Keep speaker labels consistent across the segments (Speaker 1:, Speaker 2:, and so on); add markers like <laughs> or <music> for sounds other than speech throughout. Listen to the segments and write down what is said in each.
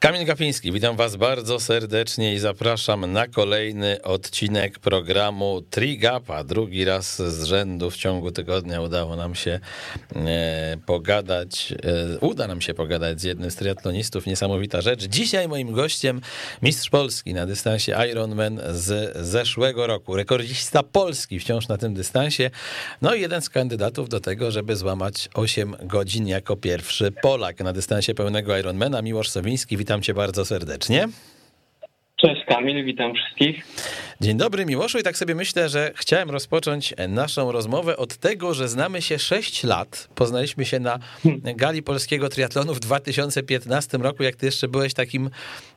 Speaker 1: Kamil Gapiński, witam was bardzo serdecznie i zapraszam na kolejny odcinek programu Trigapa. Drugi raz z rzędu w ciągu tygodnia udało nam się e, pogadać, e, uda nam się pogadać z jednym z triatlonistów, niesamowita rzecz. Dzisiaj moim gościem mistrz Polski na dystansie Ironman z zeszłego roku, rekordzista Polski wciąż na tym dystansie, no i jeden z kandydatów do tego, żeby złamać 8 godzin jako pierwszy Polak na dystansie pełnego Ironmana, Miłosz Sowiński, witam cię bardzo serdecznie.
Speaker 2: Cześć Kamil, witam wszystkich.
Speaker 1: Dzień dobry Miłoszu i tak sobie myślę, że chciałem rozpocząć naszą rozmowę od tego, że znamy się 6 lat. Poznaliśmy się na gali polskiego triatlonu w 2015 roku, jak ty jeszcze byłeś takim,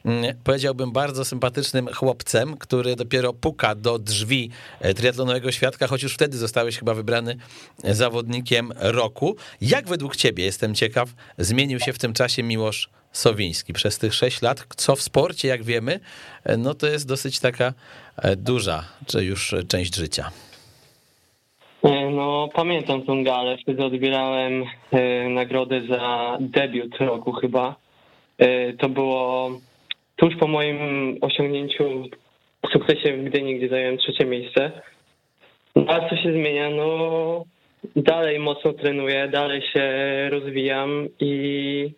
Speaker 1: mm, powiedziałbym, bardzo sympatycznym chłopcem, który dopiero puka do drzwi triatlonowego świadka, choć już wtedy zostałeś chyba wybrany zawodnikiem roku. Jak według ciebie, jestem ciekaw, zmienił się w tym czasie Miłosz Sowiński przez tych 6 lat, co w sporcie, jak wiemy, no to jest dosyć taka duża, czy już część życia.
Speaker 2: No, pamiętam tą galę. Wtedy odbierałem e, nagrodę za debiut roku chyba. E, to było tuż po moim osiągnięciu sukcesie w Gdyni, gdzie zająłem trzecie miejsce. No, a co się zmienia? No, dalej mocno trenuję, dalej się rozwijam i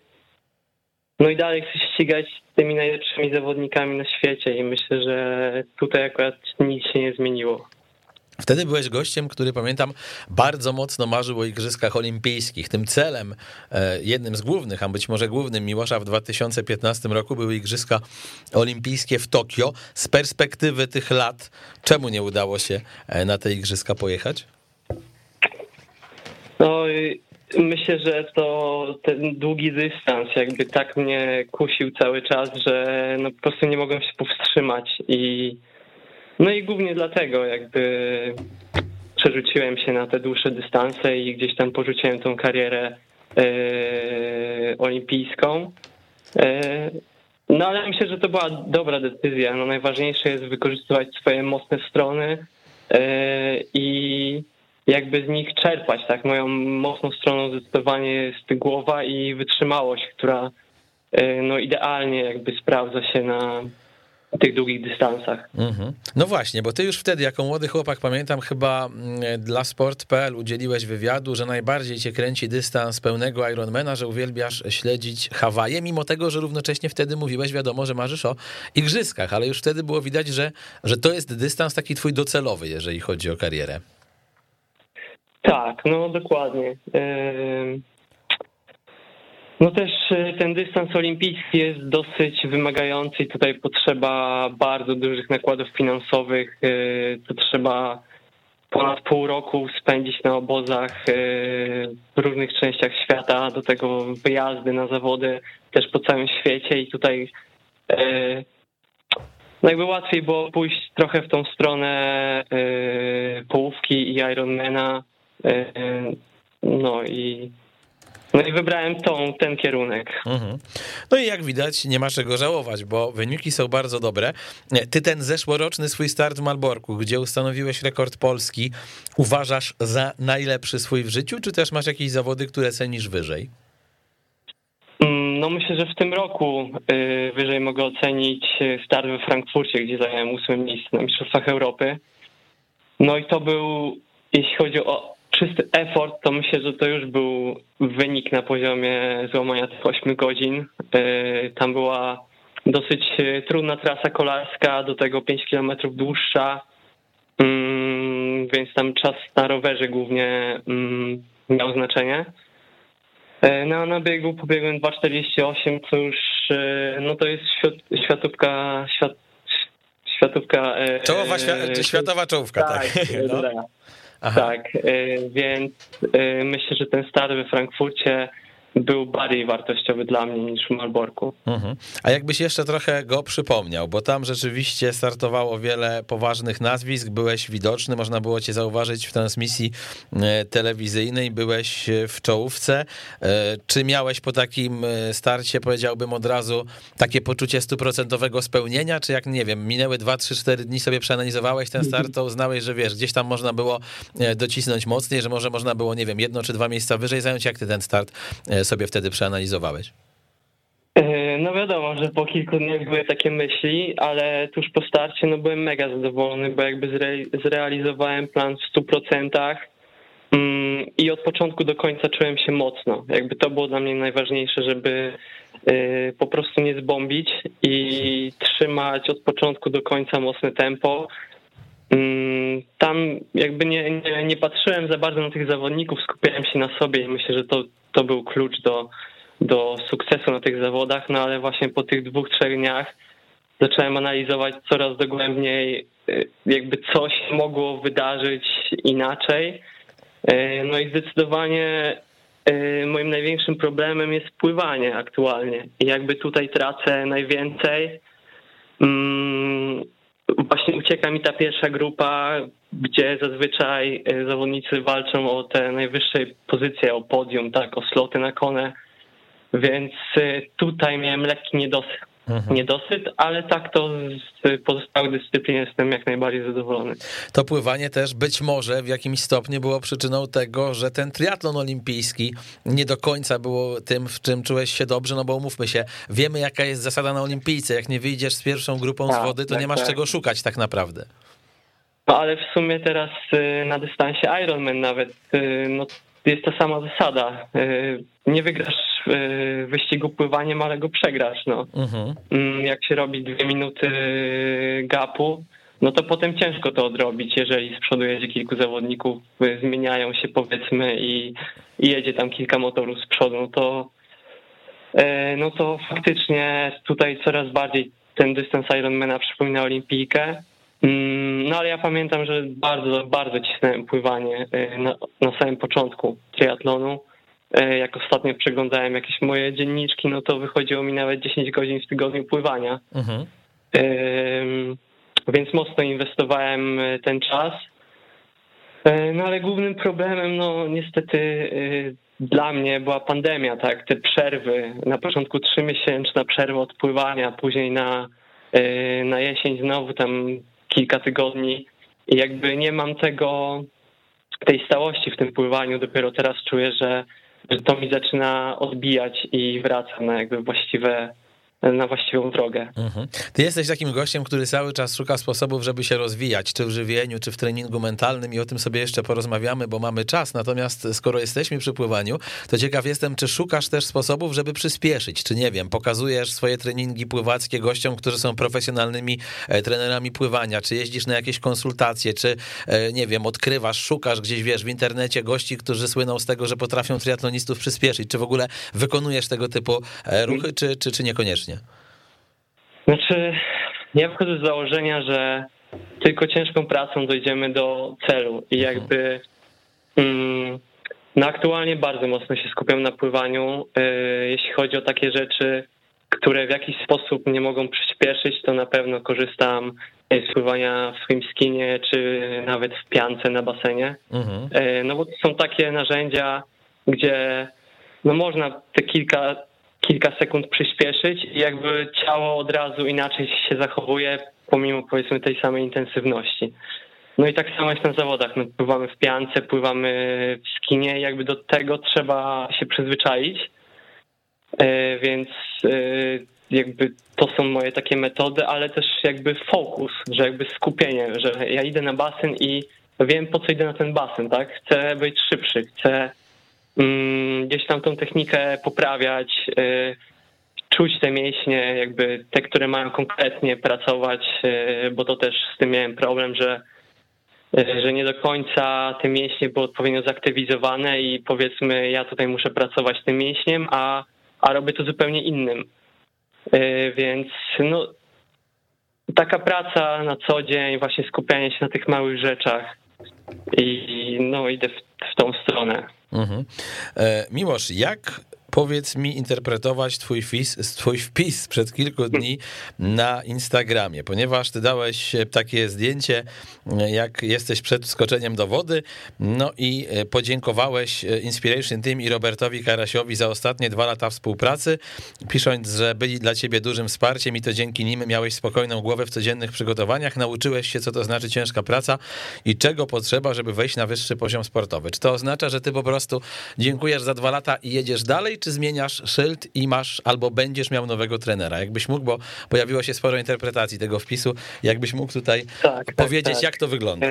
Speaker 2: no i dalej chcę ścigać z tymi najlepszymi zawodnikami na świecie i myślę, że tutaj akurat nic się nie zmieniło.
Speaker 1: Wtedy byłeś gościem, który pamiętam bardzo mocno marzył o Igrzyskach Olimpijskich. Tym celem, jednym z głównych, a być może głównym Miłosza w 2015 roku były Igrzyska Olimpijskie w Tokio. Z perspektywy tych lat, czemu nie udało się na te Igrzyska pojechać?
Speaker 2: No, Myślę, że to ten długi dystans jakby tak mnie kusił cały czas, że no po prostu nie mogłem się powstrzymać i no i głównie dlatego jakby przerzuciłem się na te dłuższe dystanse i gdzieś tam porzuciłem tą karierę e, olimpijską. E, no ale myślę, że to była dobra decyzja. No najważniejsze jest wykorzystywać swoje mocne strony e, i jakby z nich czerpać, tak? Moją mocną stroną zdecydowanie jest głowa i wytrzymałość, która no idealnie jakby sprawdza się na tych długich dystansach.
Speaker 1: Mm-hmm. No właśnie, bo ty już wtedy, jako młody chłopak, pamiętam chyba dla sport.pl udzieliłeś wywiadu, że najbardziej cię kręci dystans pełnego Ironmana, że uwielbiasz śledzić Hawaje, mimo tego, że równocześnie wtedy mówiłeś, wiadomo, że marzysz o igrzyskach, ale już wtedy było widać, że, że to jest dystans taki twój docelowy, jeżeli chodzi o karierę.
Speaker 2: Tak, no dokładnie. No też ten dystans olimpijski jest dosyć wymagający i tutaj potrzeba bardzo dużych nakładów finansowych. To trzeba ponad pół roku spędzić na obozach w różnych częściach świata, do tego wyjazdy na zawody też po całym świecie i tutaj no jakby łatwiej było pójść trochę w tą stronę połówki i Ironmana, no i, no i wybrałem tą, ten kierunek.
Speaker 1: Mhm. No i jak widać, nie ma czego żałować, bo wyniki są bardzo dobre. Ty ten zeszłoroczny swój start w Malborku, gdzie ustanowiłeś rekord Polski, uważasz za najlepszy swój w życiu, czy też masz jakieś zawody, które cenisz wyżej?
Speaker 2: No myślę, że w tym roku wyżej mogę ocenić start we Frankfurcie, gdzie zająłem ósme miejsce na Mistrzostwach Europy. No i to był, jeśli chodzi o czysty effort, to myślę, że to już był wynik na poziomie złamania tych 8 godzin. Tam była dosyć trudna trasa kolarska, do tego 5 km dłuższa, więc tam czas na rowerze głównie miał znaczenie. No a na biegu pobiegłem 2,48, co już no to jest światówka, świat, światówka...
Speaker 1: Czołowa, światowa czołówka, tak.
Speaker 2: tak. <laughs> No. Tak, więc myślę, że ten start we Frankfurcie był bardziej wartościowy dla mnie niż w Malborku.
Speaker 1: Mhm. A jakbyś jeszcze trochę go przypomniał, bo tam rzeczywiście startowało wiele poważnych nazwisk, byłeś widoczny, można było cię zauważyć w transmisji telewizyjnej, byłeś w czołówce. Czy miałeś po takim starcie, powiedziałbym od razu, takie poczucie stuprocentowego spełnienia, czy jak, nie wiem, minęły 2, 3, 4 dni, sobie przeanalizowałeś ten start, to uznałeś, że wiesz, gdzieś tam można było docisnąć mocniej, że może można było, nie wiem, jedno czy dwa miejsca wyżej zająć, jak ty ten start sobie wtedy przeanalizowałeś?
Speaker 2: No wiadomo, że po kilku dniach były takie myśli, ale tuż po starcie no byłem mega zadowolony, bo jakby zrealizowałem plan w 100%. Mm, I od początku do końca czułem się mocno. Jakby to było dla mnie najważniejsze, żeby y, po prostu nie zbombić i trzymać od początku do końca mocne tempo. Mm, tam jakby nie, nie, nie patrzyłem za bardzo na tych zawodników, skupiałem się na sobie i myślę, że to, to był klucz do, do sukcesu na tych zawodach, no ale właśnie po tych dwóch, trzech dniach zacząłem analizować coraz dogłębniej, y, jakby coś mogło wydarzyć inaczej E, no i zdecydowanie e, moim największym problemem jest pływanie aktualnie. I jakby tutaj tracę najwięcej. Właśnie ucieka mi ta pierwsza grupa, gdzie zazwyczaj e, zawodnicy walczą o te najwyższe pozycje, o podium, tak, o sloty na kone. Więc tutaj miałem lekki niedosyt Mhm. Niedosyt, ale tak to z pozostałych dyscyplin jestem jak najbardziej zadowolony.
Speaker 1: To pływanie też być może w jakimś stopniu było przyczyną tego, że ten triatlon olimpijski nie do końca było tym, w czym czułeś się dobrze, no bo umówmy się, wiemy jaka jest zasada na olimpijce, jak nie wyjdziesz z pierwszą grupą z tak, wody, to tak, nie masz tak. czego szukać tak naprawdę.
Speaker 2: No ale w sumie teraz y, na dystansie Ironman nawet, y, no jest ta sama zasada. Y, nie wygrasz w wyścigu pływaniem, ale go przegrasz. No. Mhm. Mm, jak się robi dwie minuty gapu, no to potem ciężko to odrobić, jeżeli z przodu jedzie kilku zawodników, zmieniają się powiedzmy i, i jedzie tam kilka motorów z przodu, no to, no to faktycznie tutaj coraz bardziej ten dystans Ironmana przypomina olimpijkę. Mm, no ale ja pamiętam, że bardzo, bardzo cisnąłem pływanie e, na, na samym początku triatlonu. E, jak ostatnio przeglądałem jakieś moje dzienniczki, no to wychodziło mi nawet 10 godzin w tygodniu pływania. Mhm. Więc mocno inwestowałem e, ten czas. No ale głównym problemem, no niestety dla mnie była pandemia, tak, te przerwy. Na początku trzymiesięczna przerwa od pływania, później na, na jesień znowu tam kilka tygodni. I jakby nie mam tego, tej stałości w tym pływaniu. Dopiero teraz czuję, że że to mi zaczyna odbijać i wraca na jakby właściwe na właściwą drogę. Mhm.
Speaker 1: Ty jesteś takim gościem, który cały czas szuka sposobów, żeby się rozwijać, czy w żywieniu, czy w treningu mentalnym i o tym sobie jeszcze porozmawiamy, bo mamy czas. Natomiast skoro jesteśmy przy pływaniu, to ciekaw jestem, czy szukasz też sposobów, żeby przyspieszyć, czy nie wiem, pokazujesz swoje treningi pływackie gościom, którzy są profesjonalnymi e, trenerami pływania, czy jeździsz na jakieś konsultacje, czy e, nie wiem, odkrywasz, szukasz gdzieś, wiesz, w internecie gości, którzy słyną z tego, że potrafią triatlonistów przyspieszyć, czy w ogóle wykonujesz tego typu e, ruchy, czy, czy, czy niekoniecznie?
Speaker 2: Znaczy, ja wchodzę z założenia, że tylko ciężką pracą dojdziemy do celu i mhm. jakby mm, no aktualnie bardzo mocno się skupiam na pływaniu. Yy, jeśli chodzi o takie rzeczy, które w jakiś sposób nie mogą przyspieszyć, to na pewno korzystam z pływania w swoim skinie, czy nawet w piance na basenie. Mhm. Yy, no bo to są takie narzędzia, gdzie no można te kilka kilka sekund przyspieszyć i jakby ciało od razu inaczej się zachowuje, pomimo powiedzmy tej samej intensywności. No i tak samo jest na zawodach. My pływamy w piance, pływamy w skinie, jakby do tego trzeba się przyzwyczaić. E, więc e, jakby to są moje takie metody, ale też jakby fokus, że jakby skupienie, że ja idę na basen i wiem po co idę na ten basen, tak? Chcę być szybszy, chcę gdzieś tam tą technikę poprawiać, y, czuć te mięśnie, jakby te, które mają konkretnie pracować, y, bo to też z tym miałem problem, że y, że nie do końca te mięśnie były odpowiednio zaktywizowane i powiedzmy ja tutaj muszę pracować tym mięśniem, a, a robię to zupełnie innym. Więc no, taka praca na co dzień, właśnie skupianie się na tych małych rzeczach i no idę w, w tą stronę. Mhm.
Speaker 1: E, Miłosz, jak powiedz mi interpretować twój wpis, twój wpis sprzed kilku dni na Instagramie, ponieważ ty dałeś takie zdjęcie, jak jesteś przed skoczeniem do wody, no i podziękowałeś Inspiration Team i Robertowi Karasiowi za ostatnie dwa lata współpracy, pisząc, że byli dla ciebie dużym wsparciem i to dzięki nim miałeś spokojną głowę w codziennych przygotowaniach, nauczyłeś się, co to znaczy ciężka praca i czego potrzeba, żeby wejść na wyższy poziom sportowy. Czy to oznacza, że ty po prostu dziękujesz za dwa lata i jedziesz dalej, czy zmieniasz szyld i masz albo będziesz miał nowego trenera? Jakbyś mógł, bo pojawiło się sporo interpretacji tego wpisu, jakbyś mógł tutaj tak, powiedzieć, tak, tak. jak to wygląda?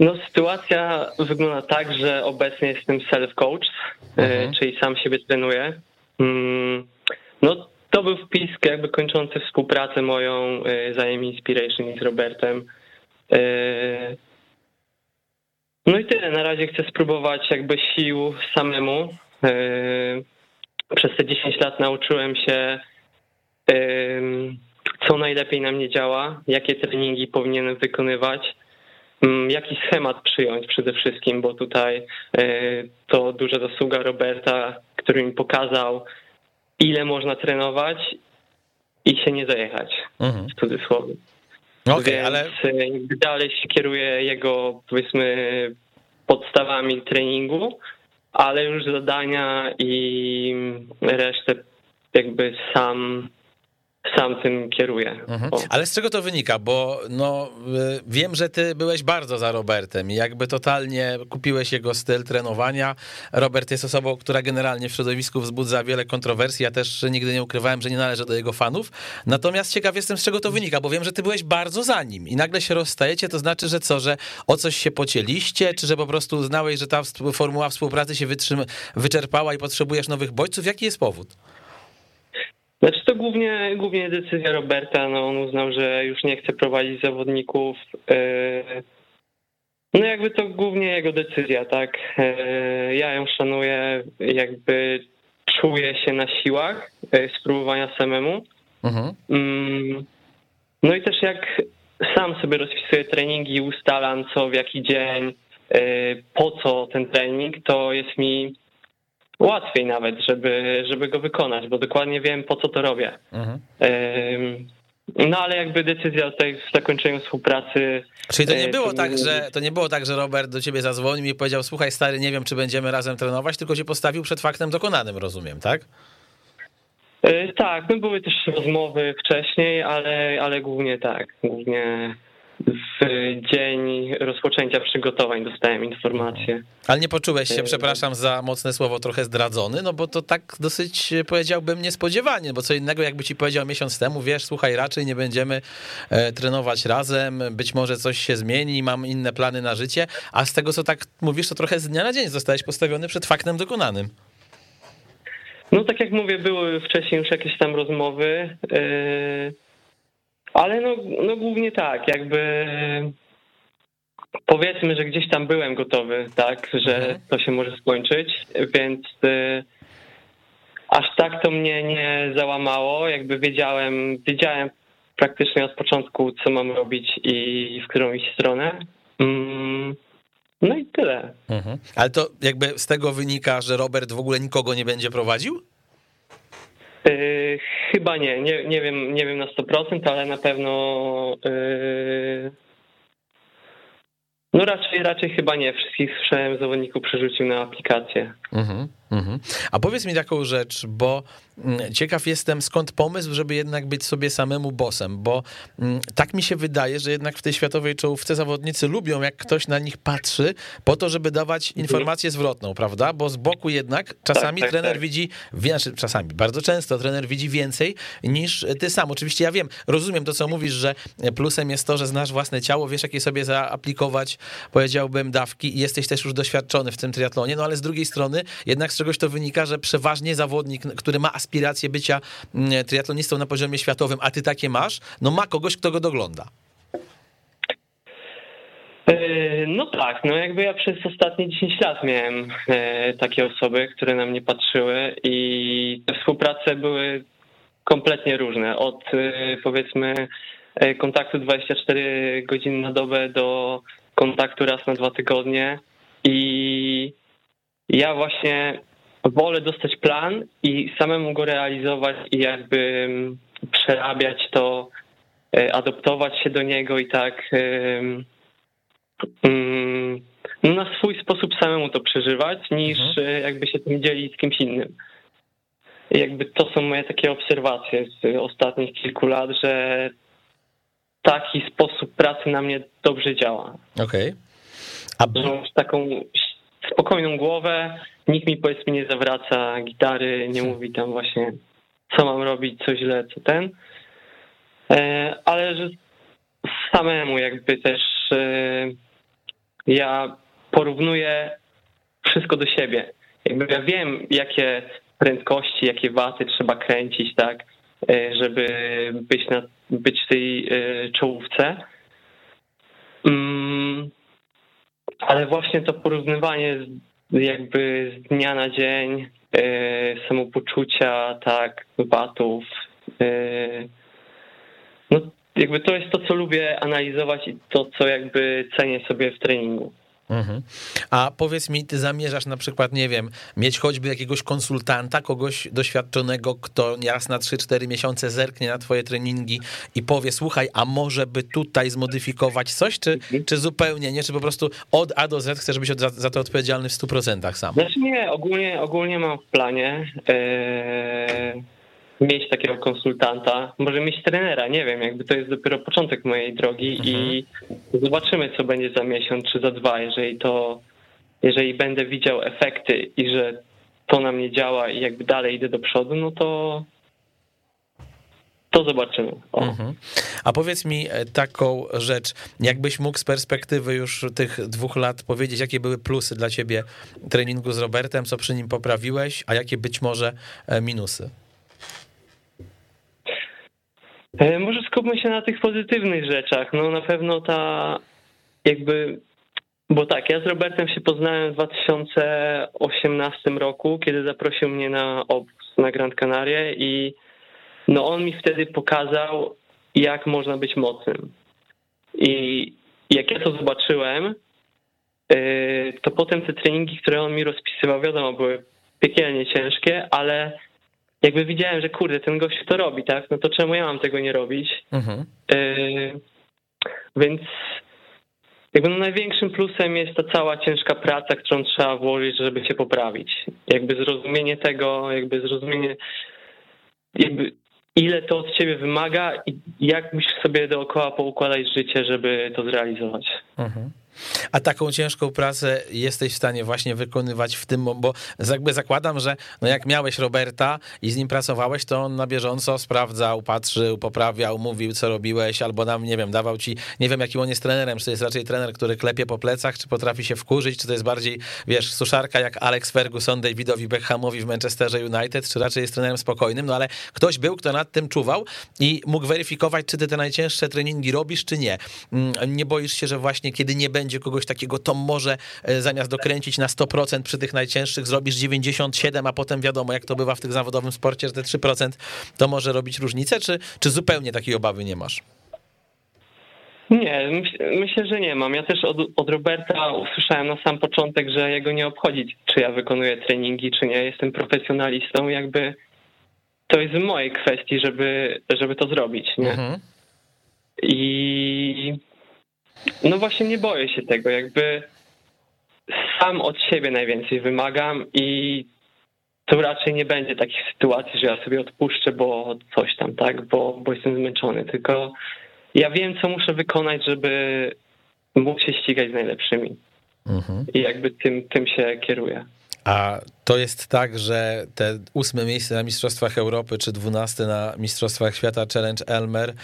Speaker 2: No, sytuacja wygląda tak, że obecnie jestem self-coach, mhm. czyli sam siebie trenuję. Mm, no, to był wpis jakby kończący współpracę moją z IM Inspiration z Robertem. No i tyle. Na razie chcę spróbować jakby sił samemu. Przez te 10 lat nauczyłem się, co najlepiej na mnie działa, jakie treningi powinienem wykonywać, jaki schemat przyjąć przede wszystkim, bo tutaj to duża zasługa Roberta, który mi pokazał, ile można trenować i się nie zajechać, mhm. w cudzysłowie. Okay, Więc ale... dalej się kieruje jego, powiedzmy, podstawami treningu, ale już zadania i resztę jakby sam sam tym kieruje. Mhm.
Speaker 1: Ale z czego to wynika? Bo no, y, wiem, że ty byłeś bardzo za Robertem i jakby totalnie kupiłeś jego styl trenowania. Robert jest osobą, która generalnie w środowisku wzbudza wiele kontrowersji. Ja też nigdy nie ukrywałem, że nie należę do jego fanów. Natomiast ciekaw jestem, z czego to wynika, bo wiem, że ty byłeś bardzo za nim i nagle się rozstajecie. To znaczy, że co, że o coś się pocieliście, czy że po prostu uznałeś, że ta formuła współpracy się wyczerpała i potrzebujesz nowych bodźców? Jaki jest powód?
Speaker 2: Znaczy to głównie, głównie decyzja Roberta. No on uznał, że już nie chce prowadzić zawodników. E, no jakby to głównie jego decyzja, tak. E, ja ją szanuję, jakby czuję się na siłach e, spróbowania samemu. Mhm. Mm, no i też jak sam sobie rozpisuję treningi, ustalam co, w jaki dzień, po co ten trening, to jest mi łatwiej nawet, żeby, żeby go wykonać, bo dokładnie wiem, po co to robię. Mhm. No ale jakby decyzja o tej zakończeniu współpracy.
Speaker 1: Czyli to nie było tak, że to nie było tak, że Robert do ciebie zadzwonił i powiedział: Słuchaj, stary, nie wiem, czy będziemy razem trenować, tylko cię postawił przed faktem dokonanym, rozumiem, tak?
Speaker 2: E, tak, no były też rozmowy wcześniej, ale, ale głównie tak. Głównie w dzień rozpoczęcia przygotowań dostałem informację.
Speaker 1: Ale nie poczułeś się, przepraszam za mocne słowo, trochę zdradzony, no bo to tak dosyć powiedziałbym niespodziewanie, bo co innego jakby ci powiedział miesiąc temu, wiesz, słuchaj, raczej nie będziemy e, trenować razem, być może coś się zmieni, mam inne plany na życie, a z tego co tak mówisz, to trochę z dnia na dzień zostałeś postawiony przed faktem dokonanym.
Speaker 2: No tak jak mówię, były wcześniej już jakieś tam rozmowy, yy ale no, no głównie tak, jakby powiedzmy, że gdzieś tam byłem gotowy, tak, że mhm. to się może skończyć, więc y, aż tak to mnie nie załamało, jakby wiedziałem, wiedziałem praktycznie od początku, co mam robić i w którą iść stronę. Mm, no i tyle.
Speaker 1: Mhm. Ale to jakby z tego wynika, że Robert w ogóle nikogo nie będzie prowadził?
Speaker 2: Yy, chyba nie. nie, nie wiem, nie wiem na 100%, ale na pewno yy, no raczej, raczej chyba nie. Wszystkich słyszałem zawodników przerzucił na aplikację. Mhm.
Speaker 1: Mhm. A powiedz mi taką rzecz, bo mm, ciekaw jestem, skąd pomysł, żeby jednak być sobie samemu bosem, bo mm, tak mi się wydaje, że jednak w tej światowej czołówce zawodnicy lubią, jak ktoś na nich patrzy, po to, żeby dawać mhm. informację zwrotną, prawda? Bo z boku jednak czasami tak, tak, trener tak. widzi, znaczy czasami, bardzo często trener widzi więcej niż ty sam. Oczywiście ja wiem, rozumiem to, co mówisz, że plusem jest to, że znasz własne ciało, wiesz, jakie sobie zaaplikować, powiedziałbym, dawki i jesteś też już doświadczony w tym triatlonie, no ale z drugiej strony jednak z czegoś to wynika, że przeważnie zawodnik, który ma aspiracje bycia mm, triatlonistą na poziomie światowym, a ty takie masz, no ma kogoś, kto go dogląda.
Speaker 2: E, no tak, no jakby ja przez ostatnie 10 lat miałem e, takie osoby, które na mnie patrzyły i te współprace były kompletnie różne. Od e, powiedzmy kontaktu 24 godziny na dobę do kontaktu raz na dwa tygodnie i ja właśnie wolę dostać plan i samemu go realizować i jakby przerabiać to, e, adoptować się do niego i tak mm, no na swój sposób samemu to przeżywać, niż mhm. E, jakby się tym dzielić z kimś innym. I jakby to są moje takie obserwacje z ostatnich kilku lat, że taki sposób pracy na mnie dobrze działa.
Speaker 1: Okej.
Speaker 2: Okay. A... Taką spokojną głowę, nikt mi powiedzmy nie zawraca gitary, nie mówi tam właśnie co mam robić, co źle, co ten. E, ale że samemu jakby też e, ja porównuję wszystko do siebie. Jakby ja wiem, jakie prędkości, jakie waty trzeba kręcić, tak, e, żeby być, na, być w tej czołówce. Mm, ale właśnie to porównywanie jakby z dnia na dzień, samopoczucia, tak, watów, no jakby to jest to, co lubię analizować i to, co jakby cenię sobie w treningu.
Speaker 1: Mhm. A powiedz mi, ty zamierzasz na przykład, nie wiem, mieć choćby jakiegoś konsultanta, kogoś doświadczonego, kto raz na 3-4 miesiące zerknie na twoje treningi i powie, słuchaj, a może by tutaj zmodyfikować coś, czy, czy zupełnie nie, czy po prostu od A do Z chcesz być za, za to odpowiedzialny w 100% sam?
Speaker 2: Znaczy nie, ogólnie, ogólnie mam w planie. Yy mieć takiego konsultanta, może mieć trenera, nie wiem, jakby to jest dopiero początek mojej drogi mhm. i zobaczymy, co będzie za miesiąc czy za dwa, jeżeli to, jeżeli będę widział efekty i że to na mnie działa i jakby dalej idę do przodu, no to to zobaczymy. Mhm.
Speaker 1: A powiedz mi e, taką rzecz, jakbyś mógł z perspektywy już tych dwóch lat powiedzieć, jakie były plusy dla ciebie treningu z Robertem, co przy nim poprawiłeś, a jakie być może e, minusy?
Speaker 2: E, może skupmy się na tych pozytywnych rzeczach. No na pewno ta jakby, bo tak, ja z Robertem się poznałem w 2018 roku, kiedy zaprosił mnie na obóz na Grand Canaria i no on mi wtedy pokazał, jak można być mocnym. I jak ja to zobaczyłem, e, to potem te treningi, które on mi rozpisywał, wiadomo, były piekielnie ciężkie, ale jakby widziałem, że kurde, ten gość to robi, tak? No to czemu ja mam tego nie robić? Mhm. Yy, więc jakby no największym plusem jest ta cała ciężka praca, którą trzeba włożyć, żeby się poprawić. Jakby zrozumienie tego, jakby zrozumienie jakby ile to od ciebie wymaga i jak musisz sobie dookoła poukładać życie, żeby to zrealizować. Mhm.
Speaker 1: A taką ciężką pracę jesteś w stanie właśnie wykonywać w tym, bo jakby zakładam, że no jak miałeś Roberta i z nim pracowałeś, to on na bieżąco sprawdzał, patrzył, poprawiał, mówił, co robiłeś, albo nam, nie wiem, dawał ci, nie wiem, jakim on jest trenerem, czy to jest raczej trener, który klepie po plecach, czy potrafi się wkurzyć, czy to jest bardziej, wiesz, suszarka jak Alex Ferguson Davidowi Beckhamowi w Manchesterze United, czy raczej jest trenerem spokojnym, no ale ktoś był, kto nad tym czuwał i mógł weryfikować, czy ty te najcięższe treningi robisz, czy nie. Mm, nie boisz się, że właśnie kiedy nie będzie kogoś takiego, to może e, zamiast dokręcić na 100% przy tych najcięższych, zrobisz 97, a potem wiadomo, jak to bywa w tych zawodowym sporcie, że te 3% to może robić różnicę, czy, czy zupełnie takiej obawy nie masz?
Speaker 2: Nie, myślę, że nie mam. Ja też od, od, Roberta usłyszałem na sam początek, że jego nie obchodzi, czy ja wykonuję treningi, czy nie. Jestem profesjonalistą, jakby to jest w mojej kwestii, żeby, żeby to zrobić. Nie? Mhm. I no właśnie nie boję się tego, jakby sam od siebie najwięcej wymagam i to raczej nie będzie takich sytuacji, że ja sobie odpuszczę, bo coś tam, tak, bo, bo jestem zmęczony, tylko ja wiem, co muszę wykonać, żeby mógł się ścigać z najlepszymi. Mhm. I jakby tym, tym się kieruję.
Speaker 1: A to jest tak, że te ósme miejsce na Mistrzostwach Europy, czy dwunaste na Mistrzostwach Świata Challenge Elmer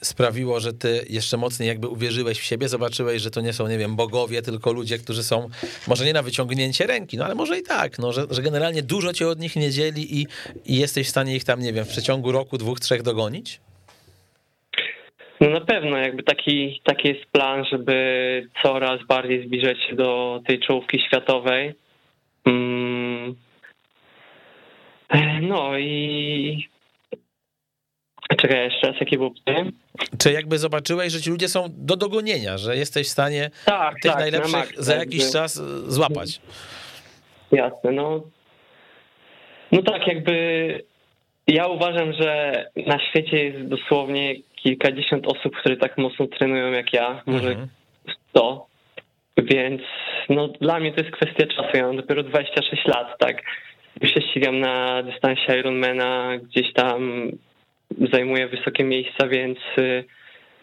Speaker 1: sprawiło, że ty jeszcze mocniej jakby uwierzyłeś w siebie, zobaczyłeś, że to nie są, nie wiem, bogowie, tylko ludzie, którzy są może nie na wyciągnięcie ręki, no ale może i tak, no, że, że generalnie dużo cię od nich nie dzieli i, i jesteś w stanie ich tam, nie wiem, w przeciągu roku, dwóch, trzech dogonić?
Speaker 2: No na pewno, jakby taki, taki jest plan, żeby coraz bardziej zbliżać się do tej czołówki światowej. No i Czekaj, jeszcze raz, jakie było pytanie?
Speaker 1: Czy jakby zobaczyłeś, że ci ludzie są do dogonienia, że jesteś w stanie tak, tych tak, najlepszych za jakiś jakby... czas złapać?
Speaker 2: Jasne, no. No tak, jakby ja uważam, że na świecie jest dosłownie kilkadziesiąt osób, które tak mocno trenują jak ja, może mhm. sto. Więc no, dla mnie to jest kwestia czasu. Ja mam dopiero 26 lat, tak. Już się ścigam na dystansie Ironmana, gdzieś tam zajmuję wysokie miejsca, więc y,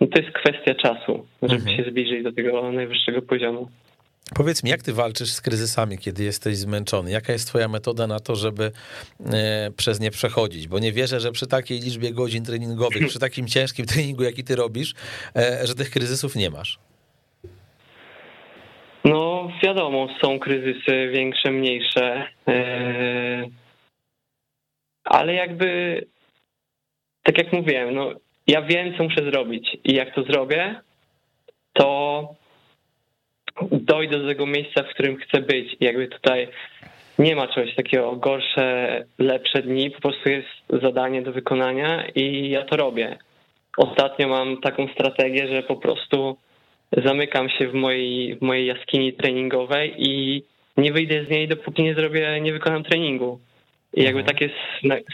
Speaker 2: no, to jest kwestia czasu, żeby mhm. się zbliżyć do tego najwyższego poziomu.
Speaker 1: Powiedz mi, jak ty walczysz z kryzysami, kiedy jesteś zmęczony? Jaka jest twoja metoda na to, żeby e, przez nie przechodzić? Bo nie wierzę, że przy takiej liczbie godzin treningowych, przy takim ciężkim <laughs> treningu, jaki ty robisz, e, że tych kryzysów nie masz.
Speaker 2: No, wiadomo, są kryzysy większe, mniejsze, e, ale jakby, tak jak mówiłem, no, ja wiem, co muszę zrobić i jak to zrobię, to dojdę do tego miejsca, w którym chcę być. I jakby tutaj nie ma czegoś takiego gorsze, lepsze dni, po prostu jest zadanie do wykonania i ja to robię. Ostatnio mam taką strategię, że po prostu zamykam się w mojej, w mojej jaskini treningowej i nie wyjdę z niej, dopóki nie zrobię, nie wykonam treningu. I jakby tak jest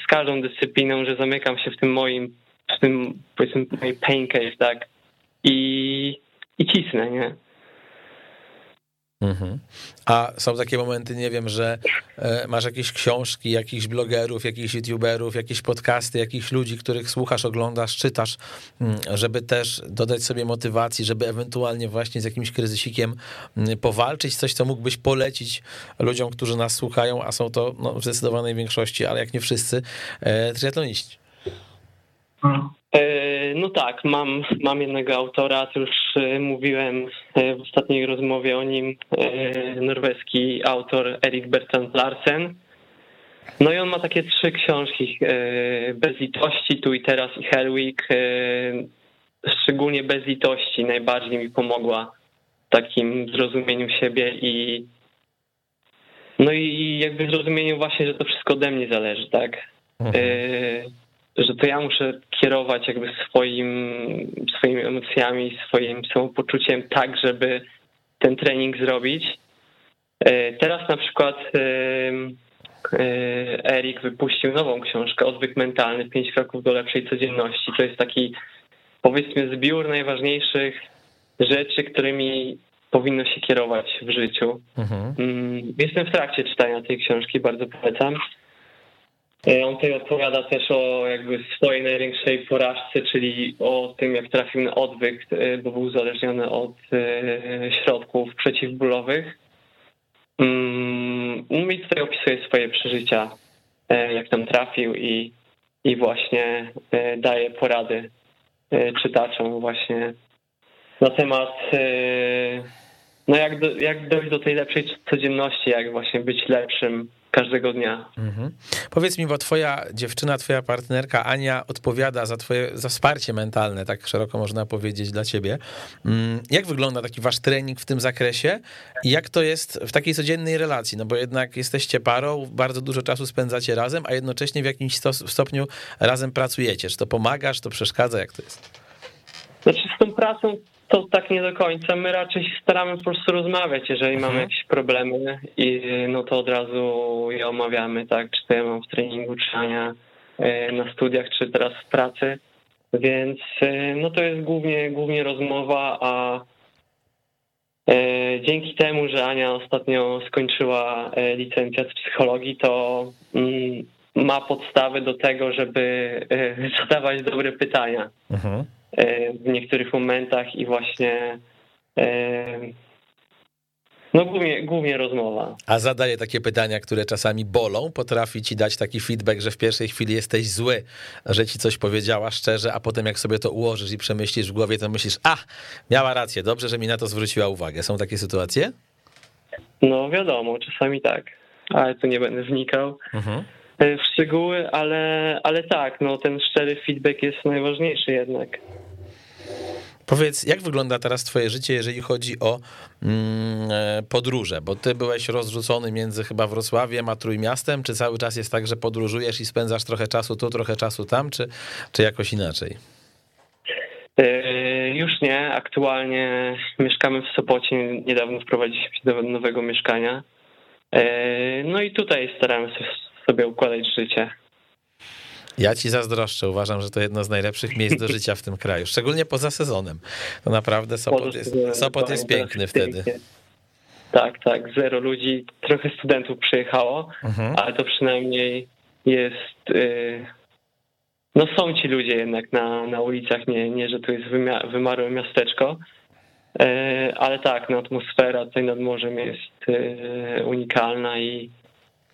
Speaker 2: z każdą dyscypliną, że zamykam się w tym moim, w tym powiedzmy mojej pain cave, tak? I, i cisnę, nie?
Speaker 1: Mhm. A są takie momenty, nie wiem, że e, masz jakieś książki, jakichś blogerów, jakichś youtuberów, jakieś podcasty, jakichś ludzi, których słuchasz, oglądasz, czytasz, mm, żeby też dodać sobie motywacji, żeby ewentualnie właśnie z jakimś kryzysikiem mm, powalczyć, coś, co mógłbyś polecić ludziom, którzy nas słuchają, a są to no, w zdecydowanej większości, ale jak nie wszyscy, e, triatloniści.
Speaker 2: E, no tak, mam, mam jednego autora, to już e, mówiłem e, w ostatniej rozmowie o nim, norweski autor Erik Bertrand Larsen. No i on ma takie trzy książki, Bez litości, Tu i teraz i Hellweek. Szczególnie Bez litości najbardziej mi pomogła w takim zrozumieniu siebie i no i jakby zrozumieniu właśnie, że to wszystko ode mnie zależy, tak? Mhm że to ja muszę kierować jakby swoim, swoimi emocjami, swoim samopoczuciem tak, żeby ten trening zrobić. E, teraz na przykład e, e, Erik wypuścił nową książkę Odwyk mentalny, pięć kroków do lepszej codzienności. To jest taki powiedzmy zbiór najważniejszych rzeczy, którymi powinno się kierować w życiu. Mhm. Mm, jestem w trakcie czytania tej książki, bardzo polecam. E, on tutaj opowiada też o jakby swojej największej porażce, czyli o tym, jak trafił na odwyk, e, bo był uzależniony od e, środków przeciwbólowych. Mm, I tutaj opisuje swoje przeżycia, jak tam trafił i, i właśnie daje porady czytaczom właśnie na temat no jak, do, jak dojść do tej lepszej codzienności, jak właśnie być lepszym każdego dnia. Mhm.
Speaker 1: Powiedz mi, bo twoja dziewczyna, twoja partnerka Ania odpowiada za twoje za wsparcie mentalne, tak szeroko można powiedzieć dla ciebie. Mm, jak wygląda taki wasz trening w tym zakresie i jak to jest w takiej codziennej relacji? No bo jednak jesteście parą, bardzo dużo czasu spędzacie razem, a jednocześnie w jakimś stopniu razem pracujecie. Czy to pomaga, czy to przeszkadza? Jak to jest?
Speaker 2: Znaczy z tą pracą to tak nie do końca. My raczej się staramy po prostu rozmawiać, jeżeli mhm. mamy jakieś problemy i no to od razu je omawiamy, tak, czy to ja mam w treningu, czy Ania e, na studiach, czy teraz w pracy. Więc e, no to jest głównie, głównie rozmowa, a e, dzięki temu, że Ania ostatnio skończyła licencjat psychologii, to mm, ma podstawy do tego, żeby <laughs> zadawać dobre pytania. Mhm. E, w niektórych momentach i właśnie e, no głównie, głównie rozmowa.
Speaker 1: A zadaje takie pytania, które czasami bolą, potrafi ci dać taki feedback, że w pierwszej chwili jesteś zły, że ci coś powiedziała szczerze, a potem jak sobie to ułożysz i przemyślisz w głowie, to myślisz, a, miała rację, dobrze, że mi na to zwróciła uwagę. Są takie sytuacje?
Speaker 2: No wiadomo, czasami tak, ale tu nie będę wnikał. Mhm w szczegóły, ale, ale tak, no ten szczery feedback jest najważniejszy jednak.
Speaker 1: Powiedz, jak wygląda teraz twoje życie, jeżeli chodzi o mm, e, podróże? Bo ty byłeś rozrzucony między chyba Wrocławiem a Trójmiastem, czy cały czas jest tak, że podróżujesz i spędzasz trochę czasu tu, trochę czasu tam, czy, czy jakoś inaczej?
Speaker 2: E, już nie. Aktualnie mieszkamy w Sopocie. Niedawno wprowadziliśmy się do nowego mieszkania. E, no i tutaj staramy się sobie układać życie.
Speaker 1: Ja ci zazdroszczę. Uważam, że to jedno z najlepszych miejsc do <laughs> życia w tym kraju, szczególnie poza sezonem. To naprawdę Sopot jest, Sopot jest piękny wtedy.
Speaker 2: Tak, tak. Zero ludzi, trochę studentów przyjechało, mhm. ale to przynajmniej jest. Yy... No są ci ludzie jednak na, na ulicach, nie, nie że tu jest wymarłe miasteczko. E, ale tak, no, atmosfera tutaj nad morzem jest e, unikalna i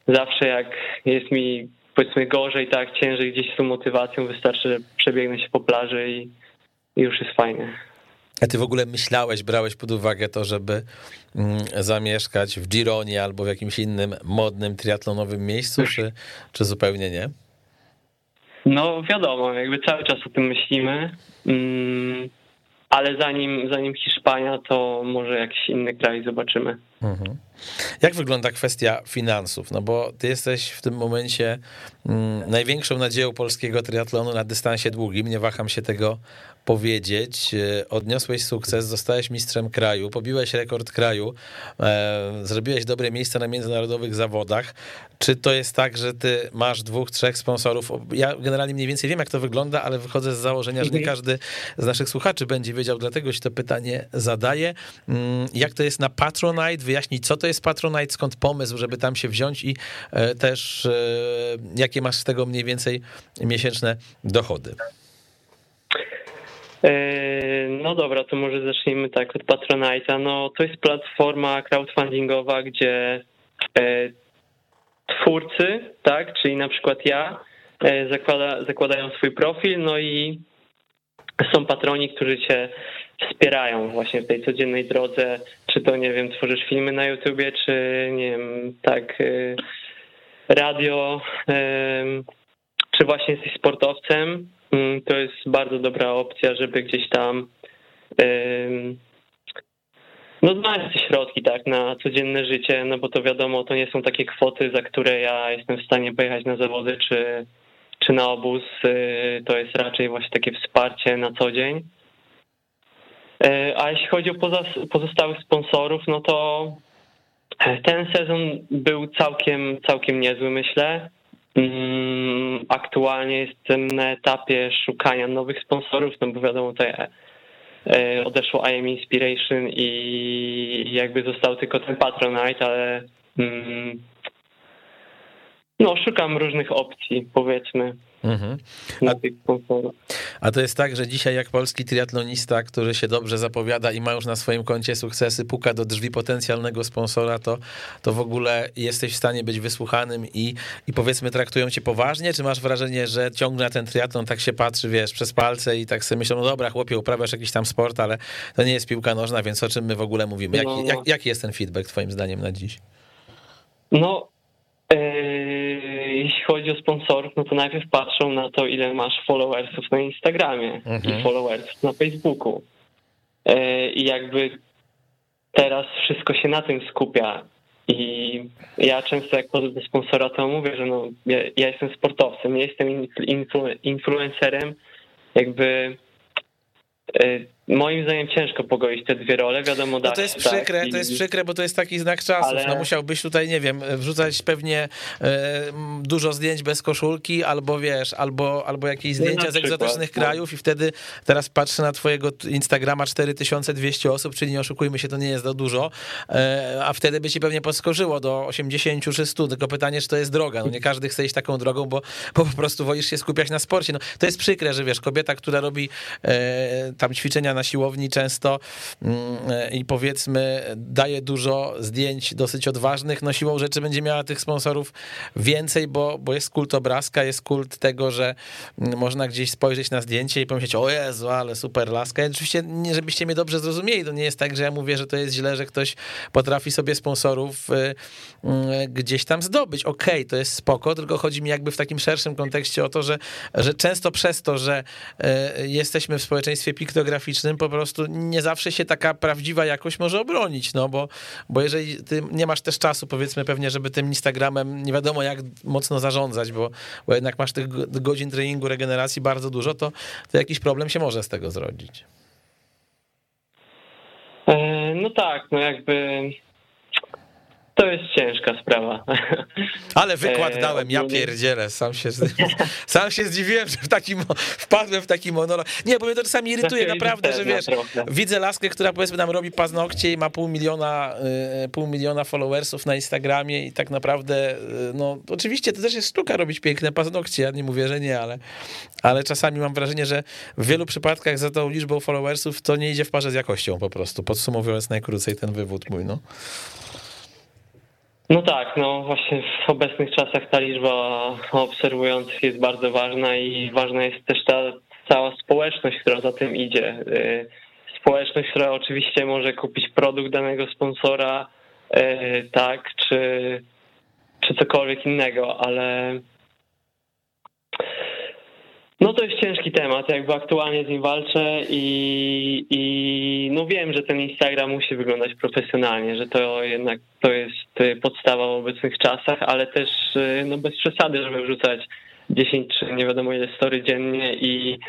Speaker 2: zawsze jak jest mi powiedzmy gorzej, tak, ciężej gdzieś z tą motywacją, wystarczy, że przebiegnę się po plaży i, i już jest fajnie.
Speaker 1: A ty w ogóle myślałeś, brałeś pod uwagę to, żeby mm, zamieszkać w Gironie albo w jakimś innym modnym triatlonowym miejscu, czy, czy zupełnie nie?
Speaker 2: No wiadomo, jakby cały czas o tym myślimy, mm, ale zanim, zanim Hiszpania, to może jakiś inny kraj zobaczymy. Mhm.
Speaker 1: Jak wygląda kwestia finansów? No bo ty jesteś w tym momencie mm, największą nadzieją polskiego triatlonu na dystansie długim, nie waham się tego powiedzieć. E, odniosłeś sukces, zostałeś mistrzem kraju, pobiłeś rekord kraju, e, zrobiłeś dobre miejsce na międzynarodowych zawodach. Czy to jest tak, że ty masz dwóch, trzech sponsorów? Ja generalnie mniej więcej wiem, jak to wygląda, ale wychodzę z założenia, że nie mhm. każdy z naszych słuchaczy będzie wiedział, dlatego się to pytanie zadaję. Mm, jak to jest na Patronite? Wyjaśnić, co to jest Patronite, skąd pomysł, żeby tam się wziąć i e, też jakie masz z tego mniej więcej miesięczne dochody?
Speaker 2: E, no dobra, to może zacznijmy tak od Patronite'a. No to jest platforma crowdfundingowa, gdzie e, twórcy, tak, czyli na przykład ja, e, zakłada, zakładają swój profil, no i są patroni, którzy cię wspierają właśnie w tej codziennej drodze, czy to, nie wiem, tworzysz filmy na YouTubie, czy, nie wiem, tak, radio, czy właśnie jesteś sportowcem, to jest bardzo dobra opcja, żeby gdzieś tam no znaleźć środki tak na codzienne życie, no bo to wiadomo, to nie są takie kwoty, za które ja jestem w stanie pojechać na zawody czy, czy na obóz. Y, to jest raczej właśnie takie wsparcie na co dzień. Y, a jeśli chodzi o pozostałych sponsorów, no to ten sezon był całkiem, całkiem niezły, myślę. Mm, aktualnie jestem na etapie szukania nowych sponsorów, no bo wiadomo, tutaj e, odeszło IM Inspiration i jakby został tylko ten Patronite, ale mm, no, szukam różnych opcji, powiedzmy. Mhm. A,
Speaker 1: a, to jest tak, że dzisiaj jak polski triatlonista, który się dobrze zapowiada i ma już na swoim koncie sukcesy, puka do drzwi potencjalnego sponsora, to, to w ogóle jesteś w stanie być wysłuchanym i, i powiedzmy traktują cię poważnie, czy masz wrażenie, że ciągle na ten triatlon tak się patrzy, wiesz, przez palce i tak sobie myślą, no dobra, chłopie, uprawiasz jakiś tam sport, ale to nie jest piłka nożna, więc o czym my w ogóle mówimy? Jaki, no. jak, jaki jest ten feedback twoim zdaniem na dziś?
Speaker 2: No, Yy, jeśli chodzi o sponsorów, no to najpierw patrzą na to, ile masz followersów na Instagramie mhm. i followersów na Facebooku. Yy, I jakby teraz wszystko się na tym skupia. I ja często jak chodzę do sponsora, to mówię, że no, ja, ja jestem sportowcem, nie jestem influ, influencerem. Jakby yy, Moim zdaniem ciężko pogoić te dwie role, wiadomo,
Speaker 1: no to jest przykre, tak, to jest przykre, bo to jest taki znak czasów. Ale... No musiałbyś tutaj, nie wiem, wrzucać pewnie e, dużo zdjęć bez koszulki, albo wiesz, albo, albo jakieś no zdjęcia z egzotycznych no. krajów i wtedy teraz patrzę na twojego Instagrama 4200 osób, czyli nie oszukujmy się, to nie jest za dużo, e, a wtedy by ci pewnie podskoczyło do 80 czy 100, tylko pytanie, czy to jest droga. No nie każdy chce iść taką drogą, bo, bo po prostu wolisz się skupiać na sporcie. No to jest przykre, że wiesz, kobieta, która robi e, tam ćwiczenia na siłowni często mm, i powiedzmy daje dużo zdjęć dosyć odważnych, no siłą rzeczy będzie miała tych sponsorów więcej, bo, bo jest kult obrazka, jest kult tego, że mm, można gdzieś spojrzeć na zdjęcie i pomyśleć, o Jezu, ale super laska. I oczywiście, żebyście mnie dobrze zrozumieli, to nie jest tak, że ja mówię, że to jest źle, że ktoś potrafi sobie sponsorów y, y, gdzieś tam zdobyć. Okej, okay, to jest spoko, tylko chodzi mi jakby w takim szerszym kontekście o to, że, że często przez to, że y, jesteśmy w społeczeństwie piktograficznym, po prostu nie zawsze się taka prawdziwa jakość może obronić, no bo, bo jeżeli ty nie masz też czasu, powiedzmy pewnie, żeby tym Instagramem nie wiadomo jak mocno zarządzać, bo, bo jednak masz tych godzin treningu, regeneracji bardzo dużo, to, to jakiś problem się może z tego zrodzić.
Speaker 2: E, no tak, no jakby to jest ciężka sprawa. <laughs>
Speaker 1: Ale wykład dałem, ja pierdzielę, sam się, <laughs> sam się zdziwiłem, że w taki, wpadłem w taki monolog. Nie, bo mnie to czasami irytuje naprawdę, że wiesz, widzę laskę, która powiedzmy nam robi paznokcie i ma pół miliona, pół miliona followersów na Instagramie i tak naprawdę, no oczywiście to też jest sztuka robić piękne paznokcie, ja nie mówię, że nie, ale, ale czasami mam wrażenie, że w wielu przypadkach za tą liczbą followersów to nie idzie w parze z jakością po prostu, podsumowując najkrócej ten wywód mój, no.
Speaker 2: No tak, no właśnie w obecnych czasach ta liczba obserwujących jest bardzo ważna i ważna jest też ta cała społeczność, która za tym idzie. Y, społeczność, która oczywiście może kupić produkt danego sponsora, y, tak, czy, czy cokolwiek innego, ale no to jest ciężki temat, jakby aktualnie z nim walczę i, i no wiem, że ten Instagram musi wyglądać profesjonalnie, że to jednak to jest podstawa w obecnych czasach, ale też no bez przesady, żeby wrzucać 10 czy nie wiadomo ile story dziennie i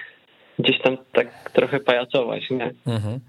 Speaker 2: gdzieś tam tak trochę pajacować, nie? Mhm.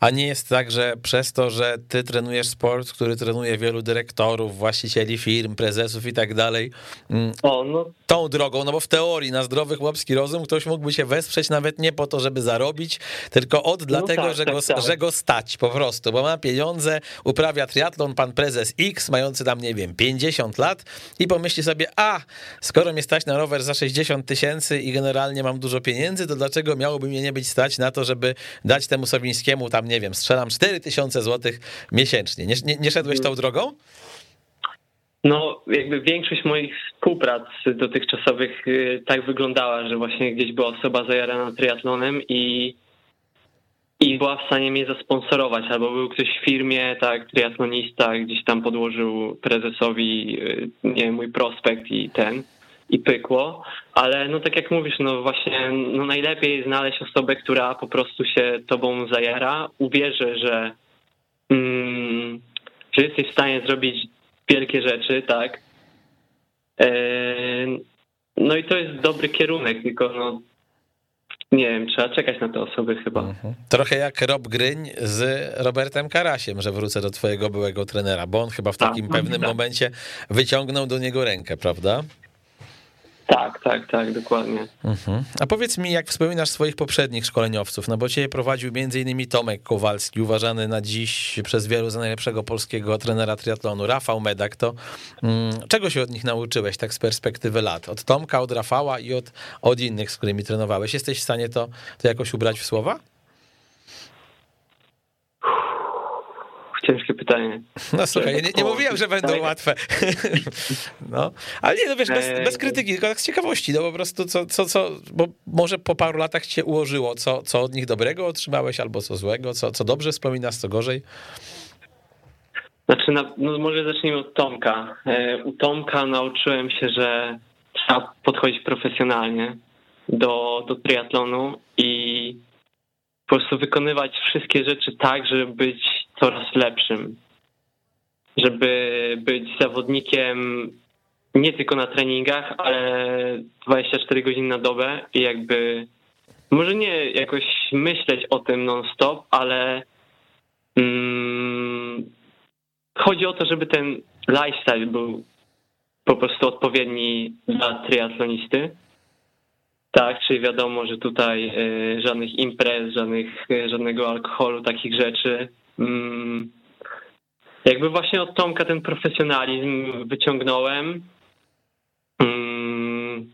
Speaker 1: A nie jest tak, że przez to, że ty trenujesz sport, który trenuje wielu dyrektorów, właścicieli firm, prezesów i tak dalej, mm, o, no. tą drogą, no bo w teorii na zdrowy chłopski rozum ktoś mógłby się wesprzeć nawet nie po to, żeby zarobić, tylko od no dlatego, tak, że, tak, go, tak. że go stać po prostu, bo ma pieniądze, uprawia triatlon pan prezes X, mający tam, nie wiem, 50 lat i pomyśli sobie, a, skoro mnie stać na rower za 60 tysięcy i generalnie mam dużo pieniędzy, to dlaczego dlaczego miałoby mnie nie być stać na to, żeby dać temu Sowińskiemu tam, nie wiem, strzelam 4000 złotych miesięcznie. Nie, nie, nie szedłeś tą drogą?
Speaker 2: No, jakby większość moich współprac dotychczasowych y, tak wyglądała, że właśnie gdzieś była osoba zajarana triatlonem i, i była w stanie mnie zasponsorować, albo był ktoś w firmie, tak, triatlonista, gdzieś tam podłożył prezesowi, y, nie wiem, mój prospekt i ten i pykło, ale no tak jak mówisz, no właśnie no najlepiej znaleźć osobę, która po prostu się tobą zajara, uwierzy, że, mm, że jesteś w stanie zrobić wielkie rzeczy, tak. E, no i to jest dobry kierunek, tylko no nie wiem, trzeba czekać na te osoby chyba. Mhm.
Speaker 1: Trochę jak Rob Gryń z Robertem Karasiem, że wrócę do twojego byłego trenera, bo on chyba w tak. takim pewnym tak. momencie wyciągnął do niego rękę, prawda?
Speaker 2: Tak, tak, tak, dokładnie.
Speaker 1: Mhm. A powiedz mi, jak wspominasz swoich poprzednich szkoleniowców, no bo cię prowadził m.in. Tomek Kowalski, uważany na dziś przez wielu za najlepszego polskiego trenera triatlonu, Rafał Medak, to mm, czego się od nich nauczyłeś tak z perspektywy lat? Od Tomka, od Rafała i od, od innych, z którymi trenowałeś. Jesteś w stanie to, to jakoś ubrać w słowa?
Speaker 2: Ciężkie pytanie.
Speaker 1: No słuchaj, nie, nie mówiłem, że będą łatwe. <laughs> No, ale nie, no wiesz, bez, bez krytyki, tylko tak z ciekawości, no po prostu co, co, co, bo może po paru latach cię ułożyło, co, co od nich dobrego otrzymałeś, albo co złego, co, co dobrze wspominasz, co gorzej?
Speaker 2: Znaczy, no może zacznijmy od Tomka. E, u Tomka nauczyłem się, że trzeba podchodzić profesjonalnie do, do triatlonu i po prostu wykonywać wszystkie rzeczy tak, żeby być coraz lepszym, żeby być zawodnikiem nie tylko na treningach, ale 24 godziny na dobę i jakby może nie jakoś myśleć o tym non-stop, ale mm, chodzi o to, żeby ten lifestyle był po prostu odpowiedni dla triatlonisty. Tak, czyli wiadomo, że tutaj y, żadnych imprez, żadnych, y, żadnego alkoholu, takich rzeczy. Mm, jakby właśnie od Tomka ten profesjonalizm wyciągnąłem. Mm,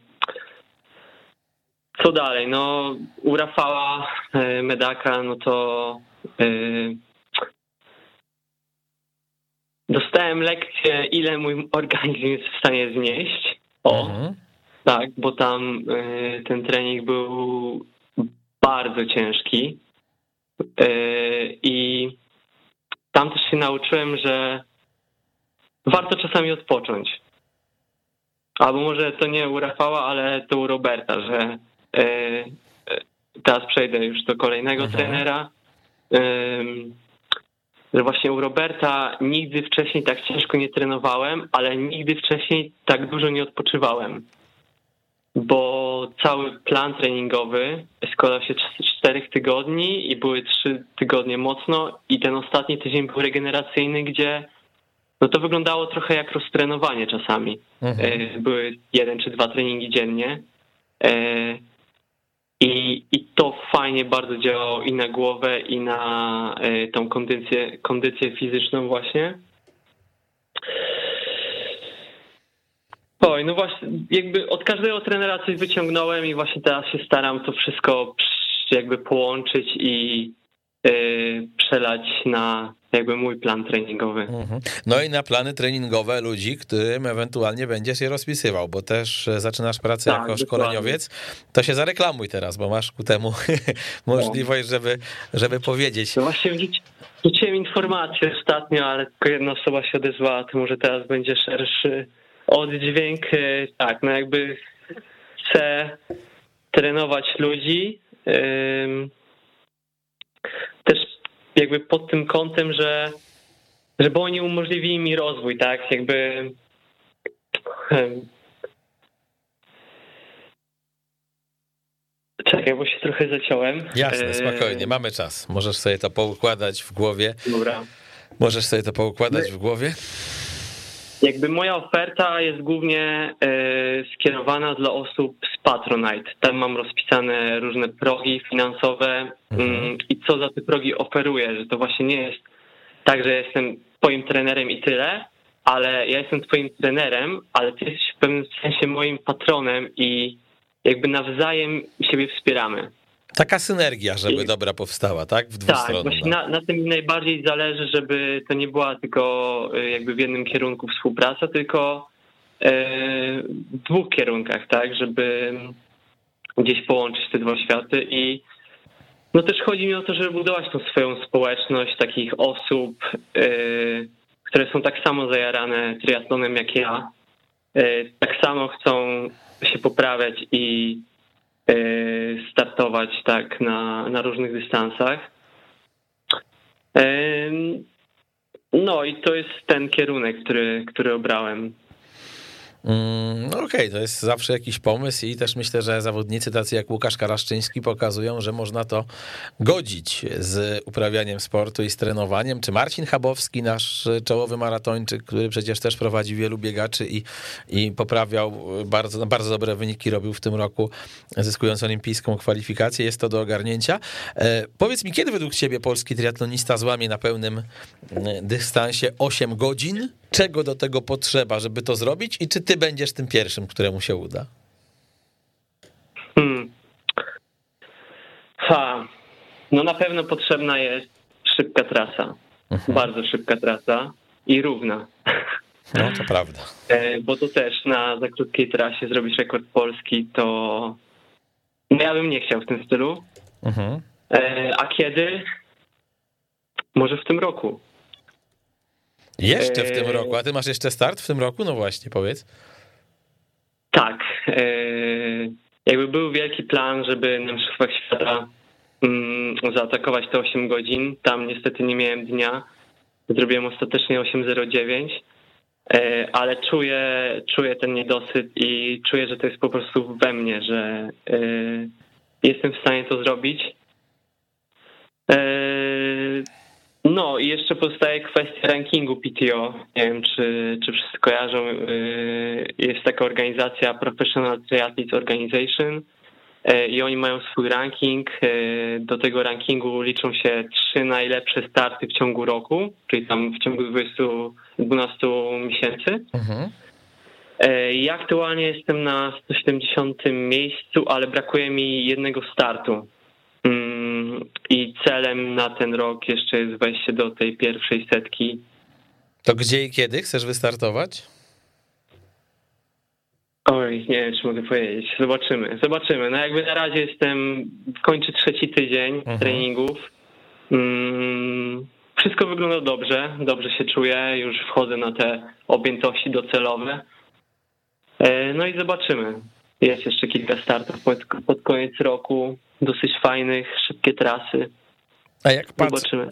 Speaker 2: co dalej? No, u Rafała e, Medaka, no to e, dostałem lekcję, ile mój organizm jest w stanie znieść. O, mhm. tak, bo tam e, ten trening był bardzo ciężki. I tam też się nauczyłem, że warto czasami odpocząć. Albo może to nie u Rafała, ale to u Roberta, że e, teraz przejdę już do kolejnego mhm. trenera. że właśnie u Roberta nigdy wcześniej tak ciężko nie trenowałem, ale nigdy wcześniej tak dużo nie odpoczywałem bo cały plan treningowy składał się z czterech tygodni i były trzy tygodnie mocno i ten ostatni tydzień był regeneracyjny, gdzie no to wyglądało trochę jak roztrenowanie czasami. Mhm. Były jeden czy dwa treningi dziennie. I, I to fajnie bardzo działało i na głowę, i na tą kondycję, kondycję fizyczną właśnie. Oj, no właśnie, jakby od każdego trenera coś wyciągnąłem i właśnie teraz się staram to wszystko jakby połączyć i yy, przelać na jakby mój plan treningowy. Mhm.
Speaker 1: No i na plany treningowe ludzi, którym ewentualnie będziesz je rozpisywał, bo też e, zaczynasz pracę tak, jako szkoleniowiec, to się zareklamuj teraz, bo masz ku temu <laughs> możliwość, żeby, żeby powiedzieć.
Speaker 2: No właśnie wrzuciłem informację ostatnio, ale tylko jedna osoba się odezwała, to może teraz będzie szerszy oddźwięk. E, tak, no jakby chcę trenować ludzi, też jakby pod tym kątem, że żeby oni umożliwili mi rozwój, tak? Jakby Czekaj, bo się trochę zaciąłem.
Speaker 1: Jasne, spokojnie, mamy czas. Możesz sobie to poukładać w głowie. Dobra. Możesz sobie to poukładać w głowie.
Speaker 2: Jakby moja oferta jest głównie e, skierowana dla osób z Patronite. Tam mam rozpisane różne progi finansowe mhm. Mm, i co za te progi oferuję, że to właśnie nie jest tak, że jestem twoim trenerem i tyle, ale ja jestem twoim trenerem, ale ty jesteś w pewnym sensie moim patronem i jakby nawzajem siebie wspieramy.
Speaker 1: Taka synergia, żeby dobra powstała, tak? W dwóch
Speaker 2: tak, właśnie na, na, tym najbardziej zależy, żeby to nie była tylko y, jakby w jednym kierunku współpraca, tylko y, w dwóch kierunkach, tak? Żeby gdzieś połączyć te dwa światy i no też chodzi mi o to, żeby budować tą swoją społeczność takich osób, y, które są tak samo zajarane triatlonem jak ja, tak samo chcą się poprawiać i startować tak na, na różnych dystansach. E, no i to jest ten kierunek, który, który obrałem.
Speaker 1: Mm, Okej, okay, to jest zawsze jakiś pomysł i też myślę, że zawodnicy tacy jak Łukasz Karaszczyński pokazują, że można to godzić z uprawianiem sportu i z trenowaniem. Czy Marcin Chabowski, nasz czołowy maratończyk, który przecież też prowadzi wielu biegaczy i, i poprawiał bardzo, bardzo dobre wyniki, robił w tym roku, zyskując olimpijską kwalifikację. Jest to do ogarnięcia. E, powiedz mi, kiedy według ciebie polski triatlonista złamie na pełnym dystansie 8 godzin? Czego do tego potrzeba, żeby to zrobić i czy ty będziesz tym pierwszym, któremu się uda? Hmm.
Speaker 2: Ha. No na pewno potrzebna jest szybka trasa. Mhm. Bardzo szybka trasa i równa.
Speaker 1: No, to prawda.
Speaker 2: E, bo to też na za krótkiej trasie zrobić rekord polski, to no ja bym nie chciał w tym stylu. Mhm. E, a kiedy? Może w tym roku.
Speaker 1: Jeszcze w tym e, roku, a ty masz jeszcze start w tym roku? No właśnie, powiedz.
Speaker 2: Tak. E, jakby był wielki plan, żeby na Mistrzostwach Świata mm, zaatakować te 8 godzin. Tam niestety nie miałem dnia. Zrobiłem ostatecznie 8.09, e, ale czuję, czuję ten niedosyt i czuję, że to jest po prostu we mnie, że jestem w stanie to zrobić. No i jeszcze pozostaje kwestia rankingu PTO. Nie wiem, czy, czy wszyscy kojarzą. Y, jest taka organizacja Professional Triathletes Organization y, i oni mają swój ranking. Y, do tego rankingu liczą się trzy najlepsze starty w ciągu roku, czyli tam w ciągu 20, 12 miesięcy. Mhm. Ja aktualnie jestem na 170 miejscu, ale brakuje mi jednego startu. I celem na ten rok jeszcze jest wejście do tej pierwszej setki.
Speaker 1: To gdzie i kiedy chcesz wystartować?
Speaker 2: Oj, nie wiem, czy mogę powiedzieć. Zobaczymy, zobaczymy. No jakby na razie jestem, kończę trzeci tydzień mhm. treningów. Mm, wszystko wygląda dobrze, dobrze się czuję, już wchodzę na te objętości docelowe. E, no i zobaczymy. Jest jeszcze kilka startów pod, pod koniec roku dosyć fajnych, szybkie trasy.
Speaker 1: A jak,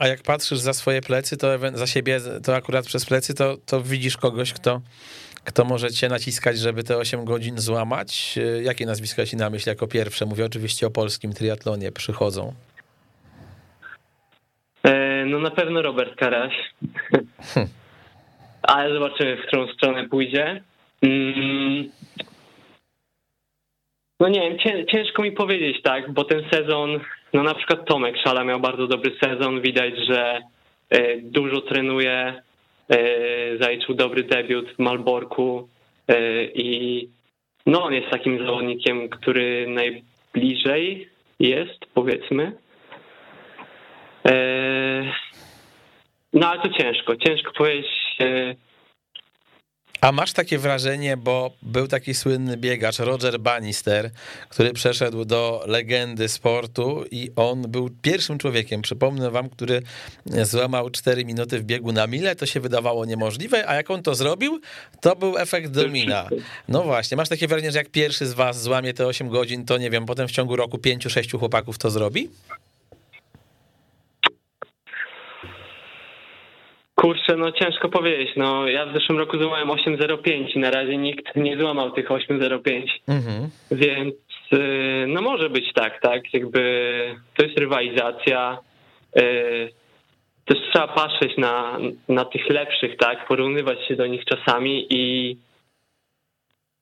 Speaker 1: a jak patrzysz za swoje plecy, to za siebie, to akurat przez plecy, to, to widzisz kogoś, kto, kto może cię naciskać, żeby te 8 godzin złamać? Jakie nazwiska ci na myśl jako pierwsze? Mówię oczywiście o polskim triatlonie, przychodzą.
Speaker 2: E, no na pewno Robert Karaś. Hm. <laughs> ale zobaczymy, w którą stronę pójdzie. No nie wiem, ciężko mi powiedzieć, tak, bo ten sezon, no na przykład Tomek Szala miał bardzo dobry sezon, widać, że e, dużo trenuje, e, zaliczył dobry debiut w Malborku e, i no on jest takim zawodnikiem, który najbliżej jest, powiedzmy. No ale to ciężko, ciężko powiedzieć
Speaker 1: a masz takie wrażenie, bo był taki słynny biegacz Roger Bannister, który przeszedł do legendy sportu i on był pierwszym człowiekiem, przypomnę wam, który złamał 4 minuty w biegu na mile, to się wydawało niemożliwe, a jak on to zrobił, to był efekt domina. No właśnie, masz takie wrażenie, że jak pierwszy z was złamie te 8 godzin, to nie wiem, potem w ciągu roku 5-6 chłopaków to zrobi?
Speaker 2: Kurczę, no ciężko powiedzieć. No, ja w zeszłym roku złamałem 8.05 i na razie nikt nie złamał tych 8.05. Mhm. Więc y, no może być tak, tak. Jakby to jest rywalizacja. Y, też trzeba patrzeć na, na tych lepszych, tak, porównywać się do nich czasami i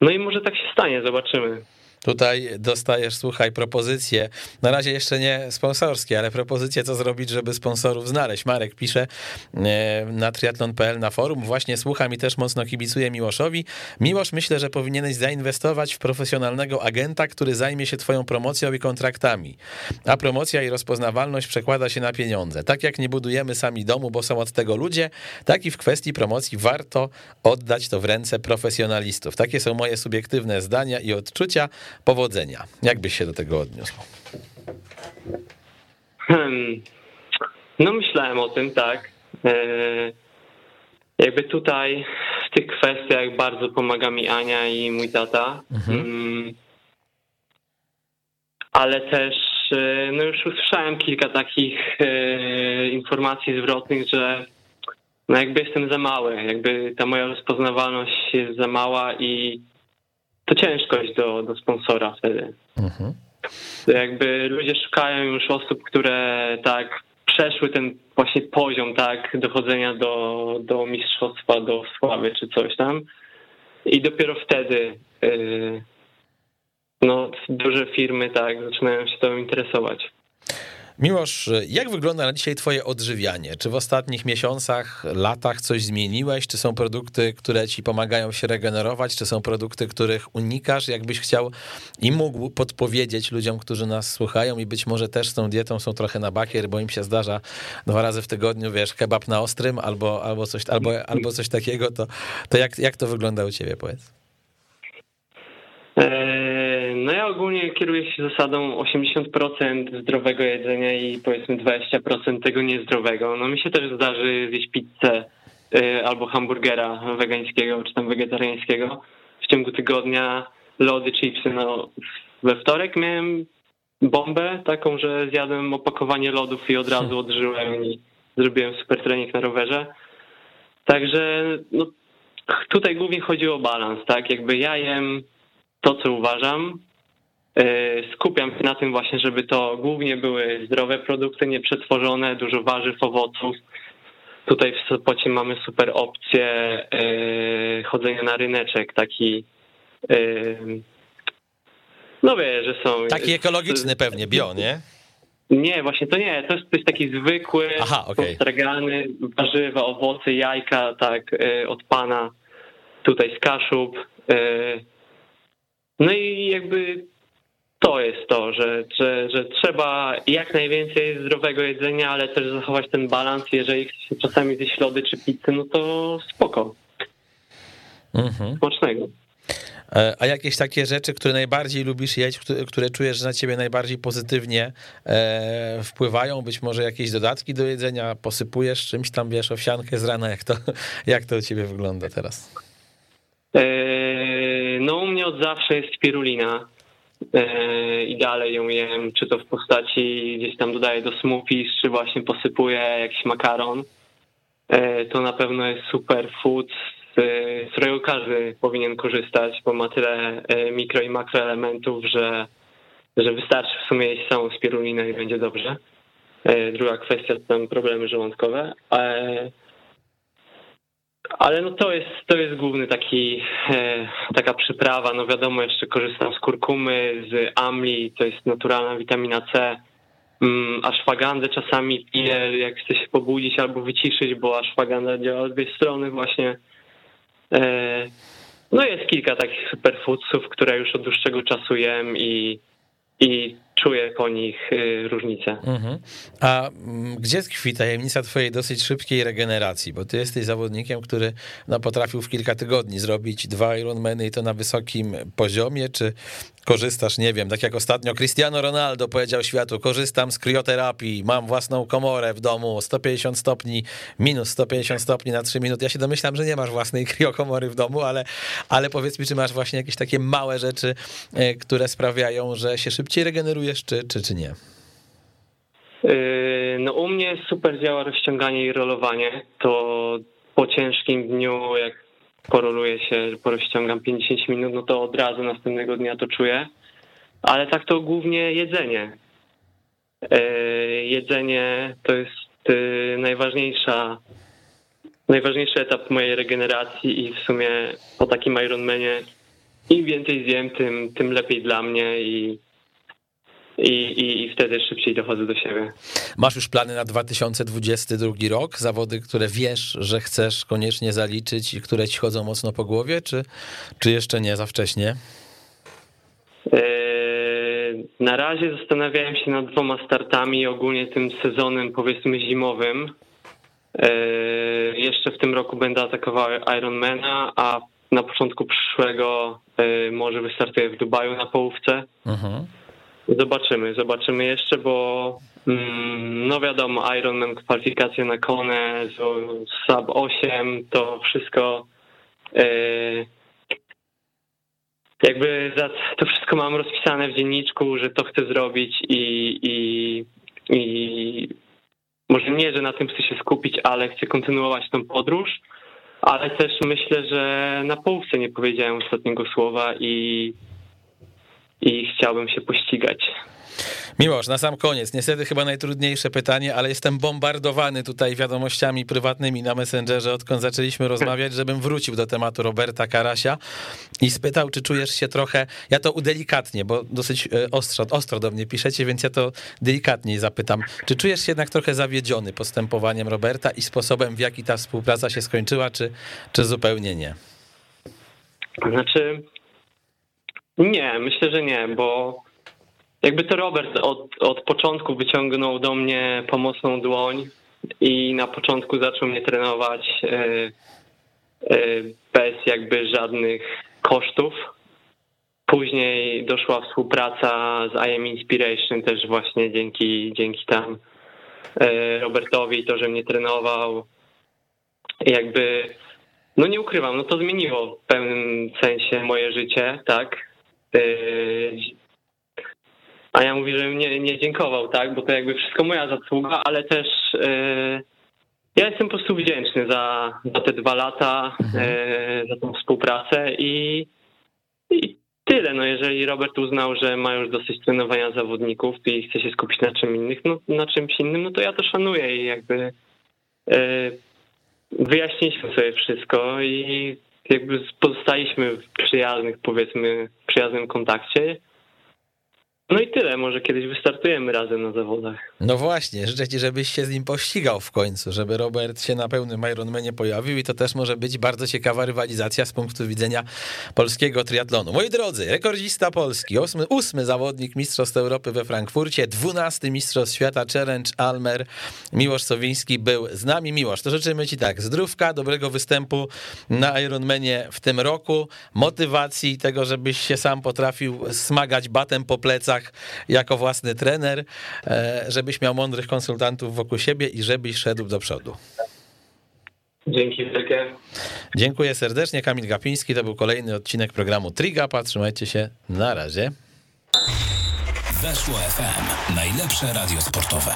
Speaker 2: no i może tak się stanie, zobaczymy.
Speaker 1: Tutaj dostajesz, słuchaj, propozycje, na razie jeszcze nie sponsorskie, ale propozycje, co zrobić, żeby sponsorów znaleźć. Marek pisze e, na triathlon.pl na forum, właśnie słucham i też mocno kibicuję Miłoszowi. Miłosz, myślę, że powinieneś zainwestować w profesjonalnego agenta, który zajmie się twoją promocją i kontraktami. A promocja i rozpoznawalność przekłada się na pieniądze. Tak jak nie budujemy sami domu, bo są od tego ludzie, tak i w kwestii promocji warto oddać to w ręce profesjonalistów. Takie są moje subiektywne zdania i odczucia. Powodzenia. Jak byś się do tego odniósł?
Speaker 2: Hmm. No myślałem o tym, tak. E, jakby tutaj w tych kwestiach bardzo pomaga mi Ania i mój tata. Mhm. Mm. Ale też e, no już usłyszałem kilka takich e, informacji zwrotnych, że no jakby jestem za mały, jakby ta moja rozpoznawalność jest za mała i to ciężko iść do, do sponsora wtedy. Mhm. Jakby ludzie szukają już osób, które tak przeszły ten właśnie poziom tak dochodzenia do, do mistrzostwa, do sławy czy coś tam. I dopiero wtedy yy, no, duże firmy tak zaczynają się tym interesować.
Speaker 1: Miłosz, jak wygląda na dzisiaj twoje odżywianie? Czy w ostatnich miesiącach, latach coś zmieniłeś? Czy są produkty, które ci pomagają się regenerować? Czy są produkty, których unikasz? Jakbyś chciał i mógł podpowiedzieć ludziom, którzy nas słuchają i być może też z tą dietą są trochę na bakier, bo im się zdarza dwa razy w tygodniu, wiesz, kebab na ostrym albo, albo, coś, albo, albo coś takiego, to, to jak, jak to wygląda u ciebie, powiedz?
Speaker 2: E, no ja ogólnie kieruję się zasadą 80% zdrowego jedzenia i powiedzmy 20% tego niezdrowego. No mi się też zdarzy zjeść pizzę e, albo hamburgera wegańskiego czy tam wegetariańskiego w ciągu tygodnia, lody, chipsy. No, we wtorek miałem bombę taką, że zjadłem opakowanie lodów i od razu odżyłem i zrobiłem super trening na rowerze. Także no, tutaj głównie chodzi o balans, tak? Jakby ja jem to, co uważam. E, skupiam się na tym właśnie, żeby to głównie były zdrowe produkty, nieprzetworzone, dużo warzyw, owoców. Tutaj w Sopocie mamy super opcję e, chodzenia na ryneczek, taki e, no wie, że są...
Speaker 1: Taki ekologiczny pewnie, bio, nie?
Speaker 2: Nie, właśnie to nie, to jest, taki zwykły,
Speaker 1: Aha, okay.
Speaker 2: stragany, warzywa, owoce, jajka, tak, od pana, tutaj z Kaszub, no i jakby to jest to, że, że, że trzeba jak najwięcej zdrowego jedzenia, ale też zachować ten balans. Jeżeli chce się czasami zjeść lody czy pizzę, no to spoko. Mhm. Smacznego.
Speaker 1: E, a jakieś takie rzeczy, które najbardziej lubisz jeść, które, czujesz, że na ciebie najbardziej pozytywnie e, wpływają? Być może jakieś dodatki do jedzenia, posypujesz czymś tam, wiesz, owsiankę z rana, jak to, <laughs> jak to u ciebie wygląda teraz?
Speaker 2: Eee, no u mnie od zawsze jest spirulina i dalej ją jem, czy to w postaci gdzieś tam dodaję do smoothies, czy właśnie posypuję jakiś makaron. Eee, to na pewno jest super food, z którego każdy powinien korzystać, bo ma tyle mikro i makroelementów, że, że wystarczy w sumie jeść samą spirulinę i będzie dobrze. Druga kwestia to problemy żołądkowe. Ale no to jest, to jest główny taki, e, taka przyprawa. No wiadomo, jeszcze korzystam z kurkumy, z amli, to jest naturalna witamina C. Mm, ashwagandę czasami piję, jak chcę się pobudzić albo wyciszyć, bo ashwaganda działa z dwie strony właśnie. E, no jest kilka takich superfoodsów, które już od dłuższego czasu jem i, i czuję po nich y, różnicę.
Speaker 1: Mhm. A mm, gdzie tkwi tajemnica twojej dosyć szybkiej regeneracji? Bo ty jesteś zawodnikiem, który no, potrafił w kilka tygodni zrobić dwa Ironmany i to na wysokim poziomie, czy korzystasz, nie wiem, tak jak ostatnio Cristiano Ronaldo powiedział światu, korzystam z krioterapii, mam własną komorę w domu, 150 stopni, minus 150 stopni na 3 minuty. Ja się domyślam, że nie masz własnej <laughs> kriokomory w domu, ale, ale powiedz mi, czy masz właśnie jakieś takie małe rzeczy, e, które sprawiają, że się szybciej regenerujesz, czy, czy, czy nie?
Speaker 2: Yy, no u mnie super działa rozciąganie i rolowanie. To po ciężkim dniu, jak poroluję się, porozciągam 50 minut, no to od razu następnego dnia to czuję. Ale tak to głównie jedzenie. Yy, jedzenie to jest yy, najważniejsza, najważniejszy etap mojej regeneracji i w sumie po takim Ironmanie im więcej zjem, tym, tym lepiej dla mnie i i, i, i wtedy szybciej dochodzę do siebie.
Speaker 1: Masz już plany na 2022 rok? Zawody, które wiesz, że chcesz koniecznie zaliczyć i które ci chodzą mocno po głowie, czy, czy jeszcze nie za wcześnie?
Speaker 2: Eee, na razie zastanawiałem się nad dwoma startami, ogólnie tym sezonem powiedzmy zimowym. Eee, jeszcze w tym roku będę atakował Ironmana, a na początku przyszłego e, może wystartuję w Dubaju na połówce. Mhm. Zobaczymy, zobaczymy jeszcze, bo mm, no wiadomo, Ironman, kwalifikacje na Kone, Sub 8, to wszystko e, jakby to wszystko mam rozpisane w dzienniczku, że to chcę zrobić i, i, i może nie, że na tym chcę się skupić, ale chcę kontynuować tą podróż, ale też myślę, że na połówce nie powiedziałem ostatniego słowa i i chciałbym się pościgać.
Speaker 1: Miłosz, na sam koniec, niestety chyba najtrudniejsze pytanie, ale jestem bombardowany tutaj wiadomościami prywatnymi na Messengerze, odkąd zaczęliśmy rozmawiać, <laughs> żebym wrócił do tematu Roberta Karasia i spytał, czy czujesz się trochę, ja to udelikatnie, bo dosyć e, ostro, ostro do mnie piszecie, więc ja to delikatniej zapytam, czy czujesz się jednak trochę zawiedziony postępowaniem Roberta i sposobem, w jaki ta współpraca się skończyła, czy, czy zupełnie nie?
Speaker 2: Znaczy, nie, myślę, że nie, bo jakby to Robert od, od początku wyciągnął do mnie pomocną dłoń i na początku zaczął mnie trenować e, e, bez jakby żadnych kosztów. Później doszła współpraca z IM Inspiration też właśnie dzięki, dzięki tam e, Robertowi, to, że mnie trenował. Jakby, no nie ukrywam, no to zmieniło w pewnym sensie moje życie, tak? Yy, a ja mówię, że mnie nie dziękował, tak, bo to jakby wszystko moja zasługa, ale też yy, ja jestem po prostu wdzięczny za, za te dwa lata, mhm. yy, za tą współpracę i, i tyle. No jeżeli Robert uznał, że ma już dosyć trenowania zawodników i chce się skupić na czym innym, no, na czymś innym, no to ja to szanuję i jakby wyjaśniliśmy sobie wszystko i jakby pozostaliśmy w przyjaznych, powiedzmy, przyjaznym kontakcie. No i tyle, może kiedyś wystartujemy razem na zawodach.
Speaker 1: No właśnie, życzę ci, żebyś się z nim pościgał w końcu, żeby Robert się na pełnym Ironmanie pojawił i to też może być bardzo ciekawa rywalizacja z punktu widzenia polskiego triatlonu. Moi drodzy, rekordzista Polski, ósmy, ósmy zawodnik Mistrzostw Europy we Frankfurcie, dwunasty Mistrzostw Świata Challenge Almer, Miłosz Sowiński był z nami. Miłosz, to życzymy ci tak, zdrówka, dobrego występu na Ironmanie w tym roku, motywacji tego, żebyś się sam potrafił smagać batem po plecach jako własny trener, e, żebyś miał mądrych konsultantów wokół siebie i żebyś szedł do przodu.
Speaker 2: Dzięki wielkie.
Speaker 1: Dziękuję serdecznie. Kamil Gapiński, to był kolejny odcinek programu Trigapa. Trzymajcie się. Na razie.
Speaker 3: Weszło FM. Najlepsze radio sportowe.